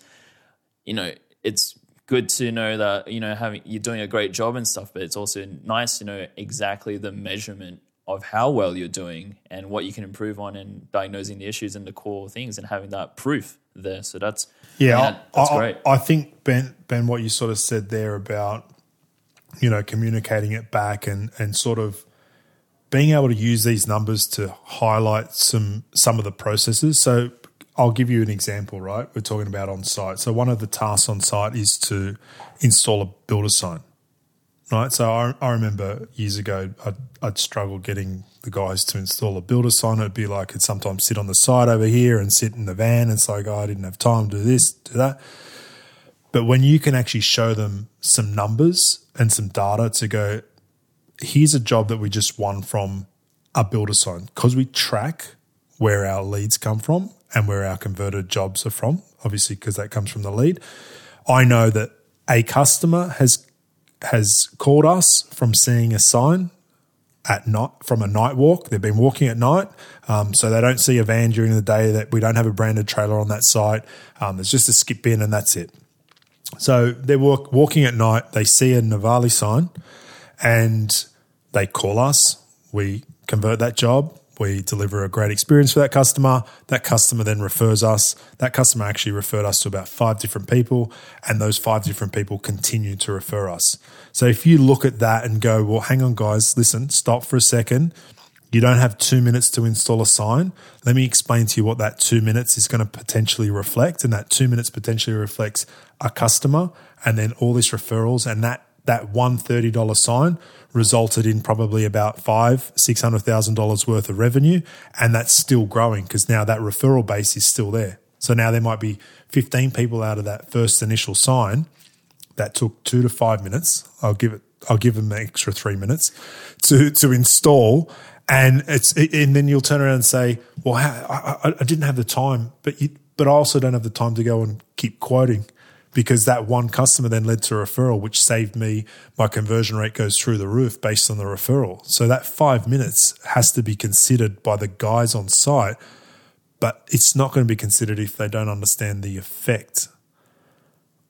you know it's good to know that you know having you're doing a great job and stuff, but it's also nice to know exactly the measurement of how well you're doing and what you can improve on and diagnosing the issues and the core things and having that proof there. So that's yeah, that's I, great. I think Ben Ben, what you sort of said there about you know, communicating it back and and sort of being able to use these numbers to highlight some some of the processes. So I'll give you an example, right? We're talking about on site. So one of the tasks on site is to install a builder sign, right? So I, I remember years ago, I'd, I'd struggle getting the guys to install a builder sign. It'd be like I'd sometimes sit on the side over here and sit in the van. It's like, oh, I didn't have time to do this, do that. But when you can actually show them some numbers and some data to go, here's a job that we just won from a builder sign, because we track where our leads come from and where our converted jobs are from, obviously, because that comes from the lead. I know that a customer has has called us from seeing a sign at night from a night walk. They've been walking at night, um, so they don't see a van during the day. That we don't have a branded trailer on that site. Um, there's just a skip bin, and that's it. So they're walk, walking at night. They see a Novalé sign, and they call us. We convert that job. We deliver a great experience for that customer. That customer then refers us. That customer actually referred us to about five different people, and those five different people continue to refer us. So if you look at that and go, well, hang on, guys, listen, stop for a second. You don't have two minutes to install a sign. Let me explain to you what that two minutes is going to potentially reflect. And that two minutes potentially reflects a customer and then all these referrals. And that, that one $30 sign resulted in probably about five, six hundred thousand dollars worth of revenue, and that's still growing because now that referral base is still there. So now there might be fifteen people out of that first initial sign that took two to five minutes. I'll give it. I'll give them an extra three minutes to to install, and it's and then you'll turn around and say, "Well, I, I, I didn't have the time, but you, but I also don't have the time to go and keep quoting." because that one customer then led to a referral, which saved me. My conversion rate goes through the roof based on the referral. So that five minutes has to be considered by the guys on site, but it's not going to be considered if they don't understand the effect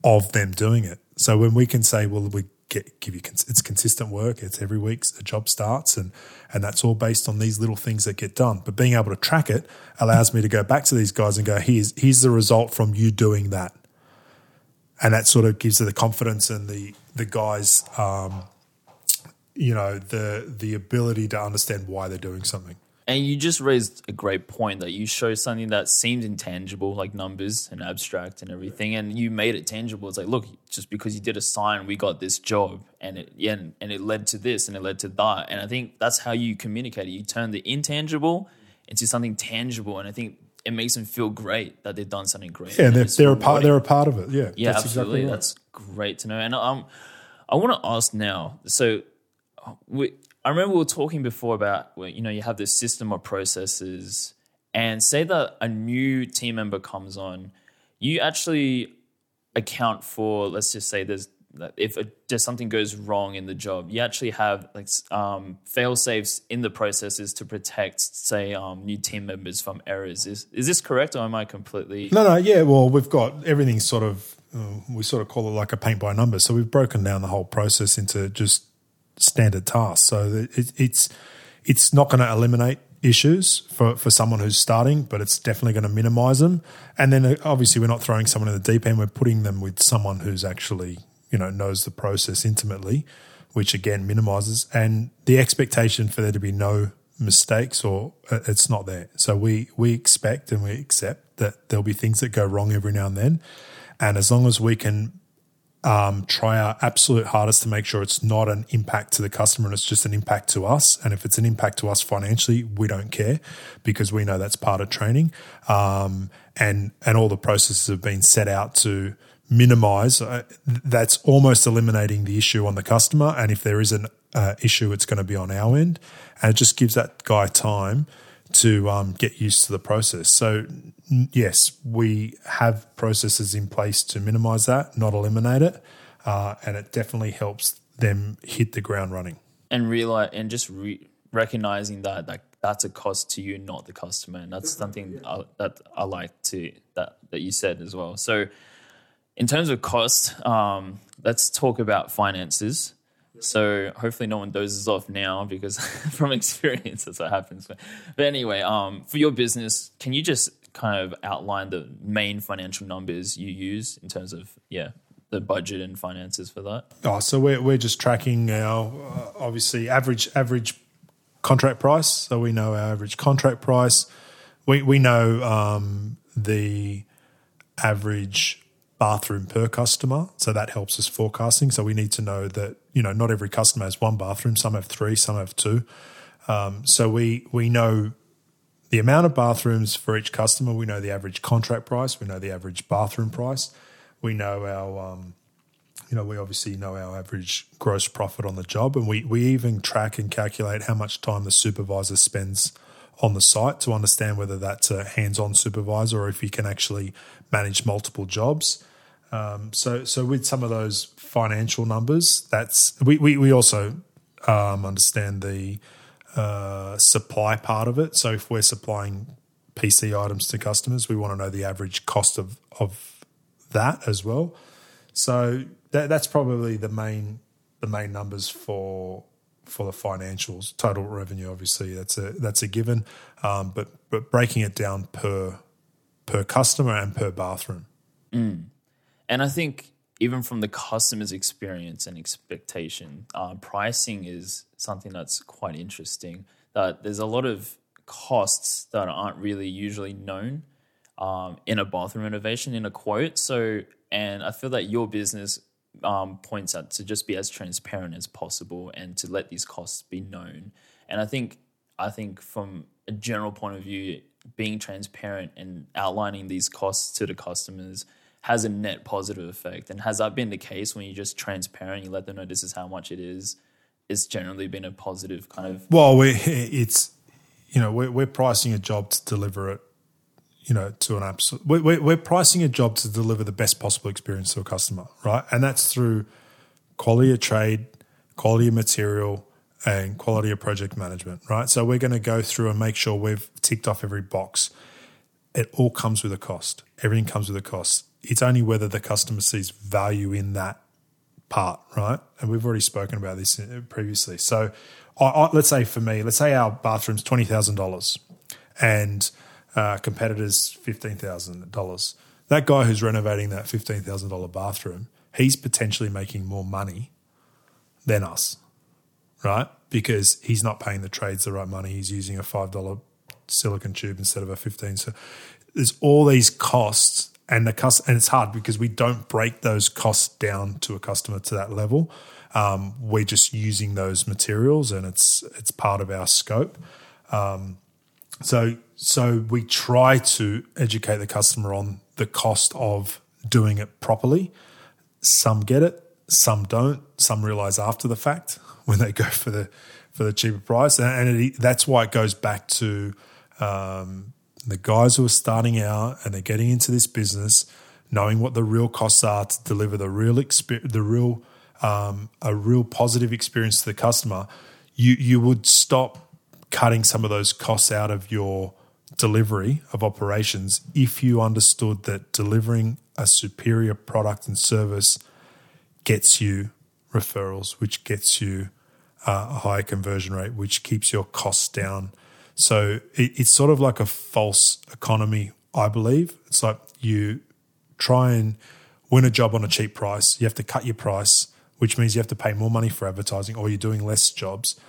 of them doing it. So when we can say, well, we get, give you it's consistent work, it's every week a job starts, and and that's all based on these little things that get done. But being able to track it allows me to go back to these guys and go, here's here's the result from you doing that and that sort of gives the confidence and the the guys, um, you know, the the ability to understand why they're doing something. And you just raised a great point that you show something that seemed intangible, like numbers and abstract and everything, and you made it tangible. It's like, look, just because you did a sign, we got this job, and it yeah, and, and it led to this, and it led to that. And I think that's how you communicate it. You turn the intangible into something tangible, and I think it makes them feel great that they've done something great. Yeah, they're, they're a part. They're a part of it. Yeah, yeah, that's absolutely. Exactly right. That's great to know. And um, I want to ask now. So, we, I remember we were talking before about you know you have this system of processes, and say that a new team member comes on, you actually account for. Let's just say there's if just something goes wrong in the job, you actually have like um, fail safes in the processes to protect, say, um, new team members from errors. Is is this correct, or am I completely? No, no, yeah. Well, we've got everything sort of. Uh, we sort of call it like a paint by numbers. So we've broken down the whole process into just standard tasks. So it, it's it's not going to eliminate issues for, for someone who's starting, but it's definitely going to minimize them. And then uh, obviously, we're not throwing someone in the deep end, we're putting them with someone who's actually you know knows the process intimately, which again minimizes and the expectation for there to be no mistakes or uh, it's not there. So we we expect and we accept that there'll be things that go wrong every now and then, and as long as we can um, try our absolute hardest to make sure it's not an impact to the customer and it's just an impact to us. And if it's an impact to us financially, we don't care because we know that's part of training. Um, and and all the processes have been set out to minimize, uh, that's almost eliminating the issue on the customer. And if there is an uh, issue, it's going to be on our end. And it just gives that guy time to um, get used to the process. So, yes, we have processes in place to minimize that, not eliminate it. Uh, and it definitely helps them hit the ground running. And realize, and just re- recognizing that, that that's a cost to you, not the customer. And that's something I, that I like to, that, that you said as well. So, in terms of cost, um, let's talk about finances. So hopefully no one dozes off now because [LAUGHS] from experience that's what happens. But anyway, um, for your business, can you just kind of outline the main financial numbers you use in terms of yeah the budget and finances for that? Oh, so we're we're just tracking our uh, obviously average average contract price. So we know our average contract price. We we know um, the average bathroom per customer. So that helps us forecasting. So we need to know that, you know, not every customer has one bathroom. Some have three, some have two. Um, so we, we know the amount of bathrooms for each customer. We know the average contract price. We know the average bathroom price. We know our, um, you know, we obviously know our average gross profit on the job, and we we even track and calculate how much time the supervisor spends on the site to understand whether that's a hands-on supervisor or if he can actually manage multiple jobs. Um, so, so with some of those financial numbers, that's we we, we also um, understand the uh, supply part of it. So, if we're supplying PC items to customers, we want to know the average cost of of that as well. So that, that's probably the main the main numbers for for the financials. Total revenue, obviously, that's a that's a given. Um, but but breaking it down per per customer and per bathroom. Mm. And I think even from the customer's experience and expectation, uh, pricing is something that's quite interesting. That there's a lot of costs that aren't really usually known um, in a bathroom renovation in a quote. So, and I feel that your business um, points out to just be as transparent as possible and to let these costs be known. And I think I think from a general point of view, being transparent and outlining these costs to the customers has a net positive effect. And has that been the case when you're just transparent, you let them know this is how much it is? It's generally been a positive kind of. Well, we it's you know we're, we're pricing a job to deliver it you know, to an absolute. We're, we're pricing a job to deliver the best possible experience to a customer, right? And that's through quality of trade, quality of material, and quality of project management, right? So we're going to go through and make sure we've ticked off every box. It all comes with a cost. Everything comes with a cost. It's only whether the customer sees value in that part, right? And we've already spoken about this previously. So, I, I, let's say for me, let's say our bathroom's twenty thousand dollars, and uh, competitors fifteen thousand dollars. That guy who's renovating that fifteen thousand dollar bathroom, he's potentially making more money than us, right? Because he's not paying the trades the right money. He's using a five dollar silicon tube instead of a fifteen. So there's all these costs, and the cost, and it's hard because we don't break those costs down to a customer to that level. Um, we're just using those materials, and it's it's part of our scope. Um, so so we try to educate the customer on the cost of doing it properly. Some get it, some don't. Some realize after the fact [LAUGHS] when they go for the for the cheaper price, and it, that's why it goes back to um, the guys who are starting out and they're getting into this business, knowing what the real costs are to deliver the real experience, the real um, a real positive experience to the customer. You you would stop cutting some of those costs out of your delivery of operations if you understood that delivering a superior product and service gets you referrals, which gets you uh, a higher conversion rate, which keeps your costs down. So it, it's sort of like a false economy, I believe. It's like you try and win a job on a cheap price, you have to cut your price, which means you have to pay more money for advertising, or you're doing less jobs,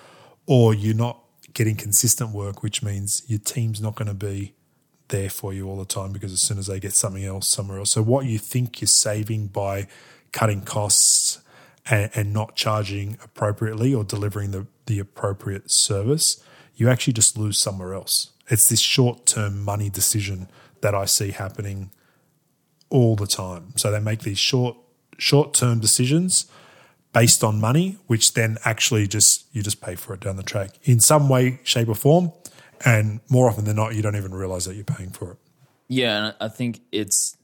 or you're not getting consistent work, which means your team's not going to be there for you all the time because as soon as they get something else somewhere else. So, what you think you're saving by cutting costs and, and not charging appropriately or delivering the, the appropriate service, you actually just lose somewhere else. It's this short term money decision that I see happening all the time. So, they make these short short term decisions based on money, which then actually just you just pay for it down the track in some way, shape, or form. And more often than not, you don't even realize that you're paying for it. Yeah, and I think it's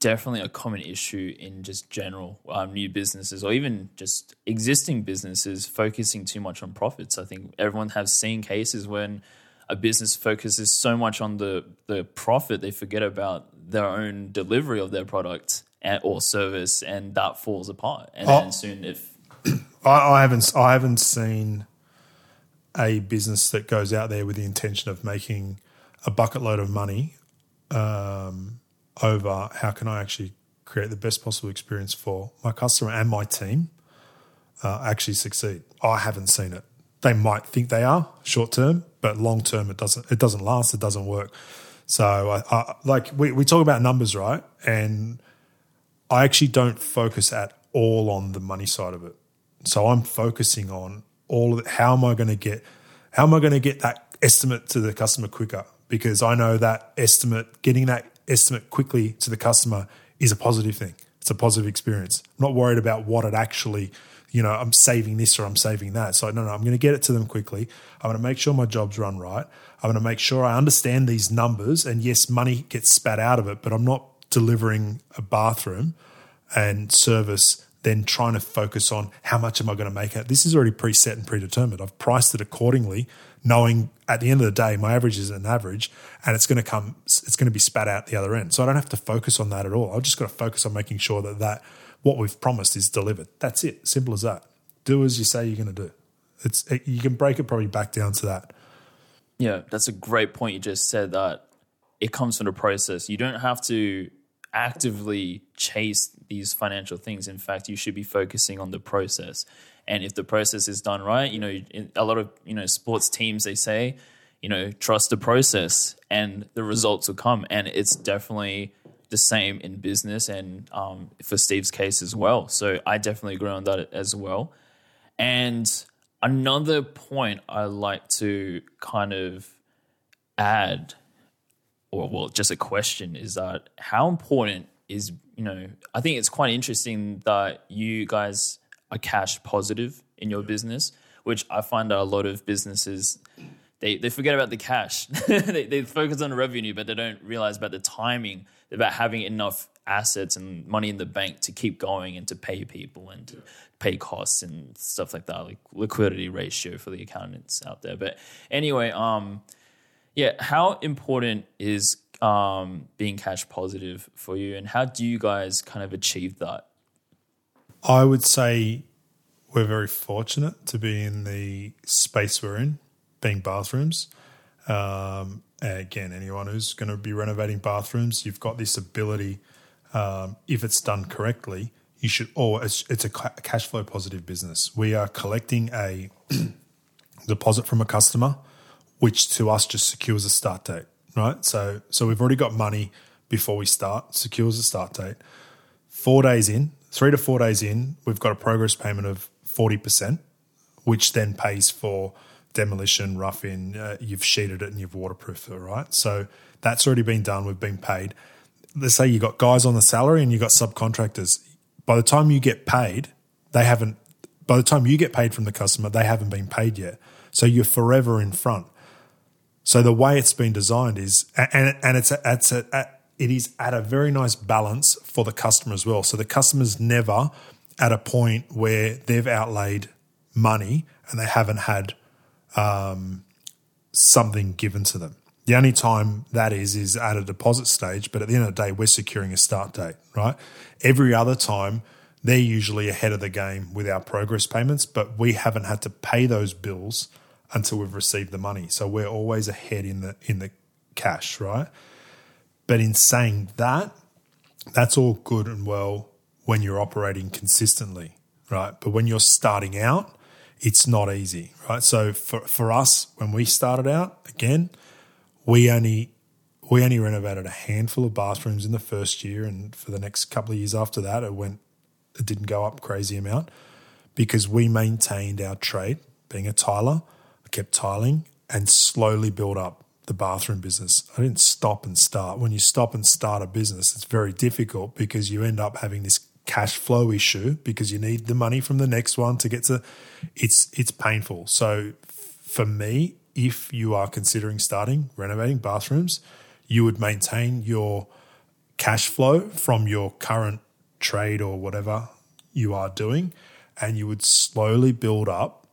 definitely a common issue in just general um, new businesses or even just existing businesses focusing too much on profits. I think everyone has seen cases when a business focuses so much on the the profit they forget about their own delivery of their product or service, and that falls apart. And oh, then soon, if [CLEARS THROAT] I, I haven't, I haven't seen a business that goes out there with the intention of making a bucket load of money um, over how can I actually create the best possible experience for my customer and my team uh, actually succeed. I haven't seen it. They might think they are short term, but long term it doesn't. It doesn't last. It doesn't work. So, I, I, like we, we talk about numbers, right? And I actually don't focus at all on the money side of it. So I'm focusing on all of it. How am I going to get? How am I going to get that estimate to the customer quicker? Because I know that estimate, getting that estimate quickly to the customer is a positive thing. It's a positive experience. I'm not worried about what it actually, you know, I'm saving this or I'm saving that. So no, no, I'm going to get it to them quickly. I'm going to make sure my jobs run right. I'm going to make sure I understand these numbers. And yes, money gets spat out of it, but I'm not delivering a bathroom and service then trying to focus on how much am I going to make it. This is already preset and predetermined. I've priced it accordingly, knowing at the end of the day my average is an average, and it's going to come. It's going to be spat out the other end. So I don't have to focus on that at all. I've just got to focus on making sure that that what we've promised is delivered. That's it. Simple as that. Do as you say you're going to do. It's it, you can break it probably back down to that. Yeah, that's a great point. You just said that it comes from the process. You don't have to actively chase these financial things. In fact, you should be focusing on the process. And if the process is done right, you know, a lot of you know sports teams they say, you know, trust the process, and the results will come. And it's definitely the same in business and um, for Steve's case as well. So I definitely agree on that as well. And another point I like to kind of add or well, just a question is that how important is you know I think it's quite interesting that you guys are cash positive in your business, which I find that a lot of businesses they, they forget about the cash. [LAUGHS] they, they focus on revenue, but they don't realize about the timing, about having enough assets and money in the bank to keep going and to pay people and to pay costs and stuff like that, like liquidity ratio for the accountants out there. But anyway, um, yeah, how important is um, being cash positive for you, and how do you guys kind of achieve that? I would say we're very fortunate to be in the space we're in, being bathrooms. Um, again, anyone who's going to be renovating bathrooms, you've got this ability. Um, if it's done correctly, you should. Or it's, it's a cash flow positive business. We are collecting a [CLEARS THROAT] deposit from a customer which to us just secures a start date, right? So so we've already got money before we start, secures a start date. Four days in, three to four days in, we've got a progress payment of forty percent, which then pays for demolition, rough in. Uh, you've sheeted it and you've waterproofed it, right? So that's already been done. We've been paid. Let's say you've got guys on the salary and you've got subcontractors. By the time you get paid, they haven't. By the time you get paid from the customer, they haven't been paid yet. So you're forever in front. So the way it's been designed is, and and it's a, it's a, a, it is at a very nice balance for the customer as well. So the customer's never at a point where they've outlaid money and they haven't had um, something given to them. The only time that is is at a deposit stage, but at the end of the day, we're securing a start date, right? Every other time, they're usually ahead of the game with our progress payments, but we haven't had to pay those bills until we've received the money. So we're always ahead in the in the cash, right? But in saying that, that's all good and well when you're operating consistently, right? But when you're starting out, it's not easy, right? So for, for us, when we started out, again, we only we only renovated a handful of bathrooms in the first year, and for the next couple of years after that, it went it didn't go up crazy amount because we maintained our trade, being a tiler I kept tiling and slowly build up the bathroom business. I didn't stop and start. When you stop and start a business, it's very difficult because you end up having this cash flow issue because you need the money from the next one to get to it's it's painful. So for me, if you are considering starting renovating bathrooms, you would maintain your cash flow from your current trade or whatever you are doing and you would slowly build up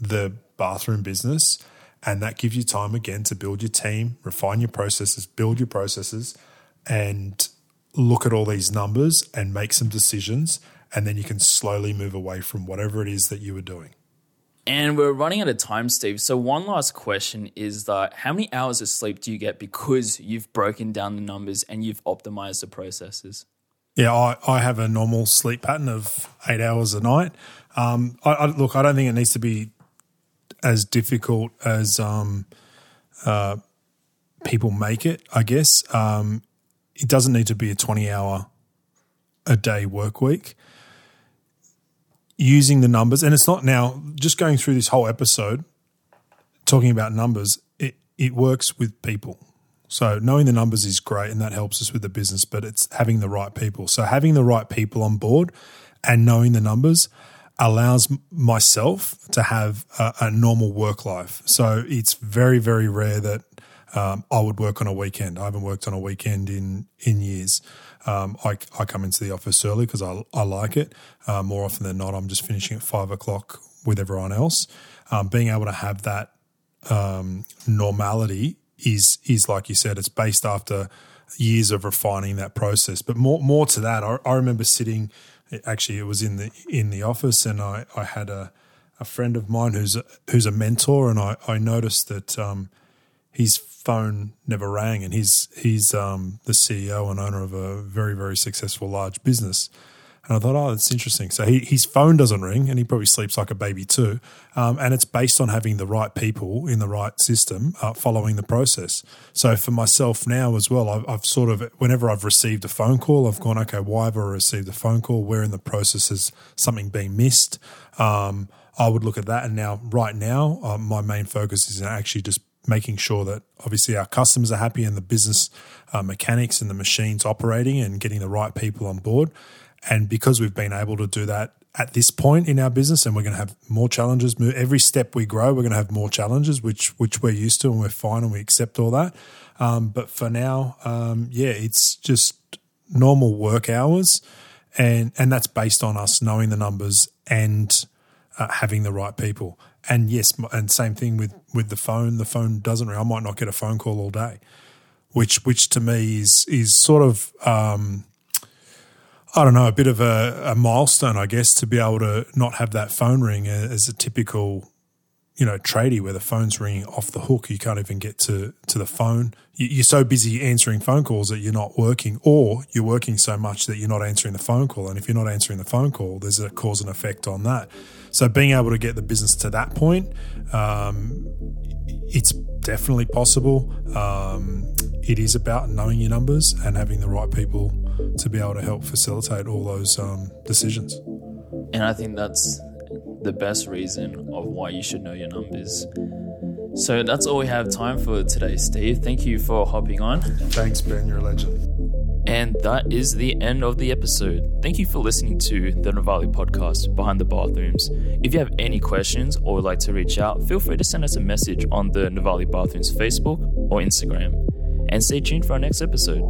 the bathroom business. And that gives you time again to build your team, refine your processes, build your processes, and look at all these numbers and make some decisions. And then you can slowly move away from whatever it is that you were doing. And we're running out of time, Steve. So, one last question is that how many hours of sleep do you get because you've broken down the numbers and you've optimized the processes? Yeah, I, I have a normal sleep pattern of eight hours a night. Um, I, I, look, I don't think it needs to be as difficult as um, uh, people make it. I guess um, it doesn't need to be a twenty-hour a day work week, using the numbers, and it's not now just going through this whole episode talking about numbers, it, it works with people. So knowing the numbers is great and that helps us with the business, but it's having the right people. So having the right people on board and knowing the numbers allows myself to have a, a normal work life. So it's very, very rare that um, I would work on a weekend. I haven't worked on a weekend in in years. Um, I, I come into the office early because I, I like it. Uh, more often than not, I'm just finishing at five o'clock with everyone else. Um, being able to have that um, normality is is like you said, it's based after years of refining that process. But more more to that, I, I remember sitting. Actually, it was in the in the office, and I, I had a, a friend of mine who's a, who's a mentor, and I, I noticed that um, his phone never rang, and he's he's um, the CEO and owner of a very very successful large business. And I thought, oh, that's interesting. So he, his phone doesn't ring, and he probably sleeps like a baby too. Um, and it's based on having the right people in the right system uh, following the process. So for myself now as well, I've, I've, sort of, whenever I've received a phone call, I've gone, okay, why have I received a phone call? Where in the process has something been missed? Um, I would look at that. And now, right now, uh, my main focus is actually just making sure that obviously our customers are happy and the business uh, mechanics and the machines operating and getting the right people on board. And because we've been able to do that at this point in our business, and we're going to have more challenges. Every step we grow, we're going to have more challenges, which which we're used to, and we're fine, and we accept all that. Um, but for now, um, yeah, it's just normal work hours, and and that's based on us knowing the numbers and uh, having the right people. And yes, and same thing with with the phone. The phone doesn't ring. I might not get a phone call all day, which which to me is is sort of. Um, I don't know, a bit of a, a, milestone, I guess, to be able to not have that phone ring as a typical, you know, tradie where the phone's ringing off the hook. You can't even get to, to the phone. You're so busy answering phone calls that you're not working, or you're working so much that you're not answering the phone call. And if you're not answering the phone call, there's a cause and effect on that. So being able to get the business to that point, um, it's definitely possible. Um, it is about knowing your numbers and having the right people to be able to help facilitate all those um, decisions. And I think that's the best reason of why you should know your numbers. So that's all we have time for today, Steve. Thank you for hopping on. Thanks, Ben. You're a legend. And that is the end of the episode. Thank you for listening to the Novalé podcast, Behind the Bathrooms. If you have any questions or would like to reach out, feel free to send us a message on the Novalé Bathrooms Facebook or Instagram. And stay tuned for our next episode.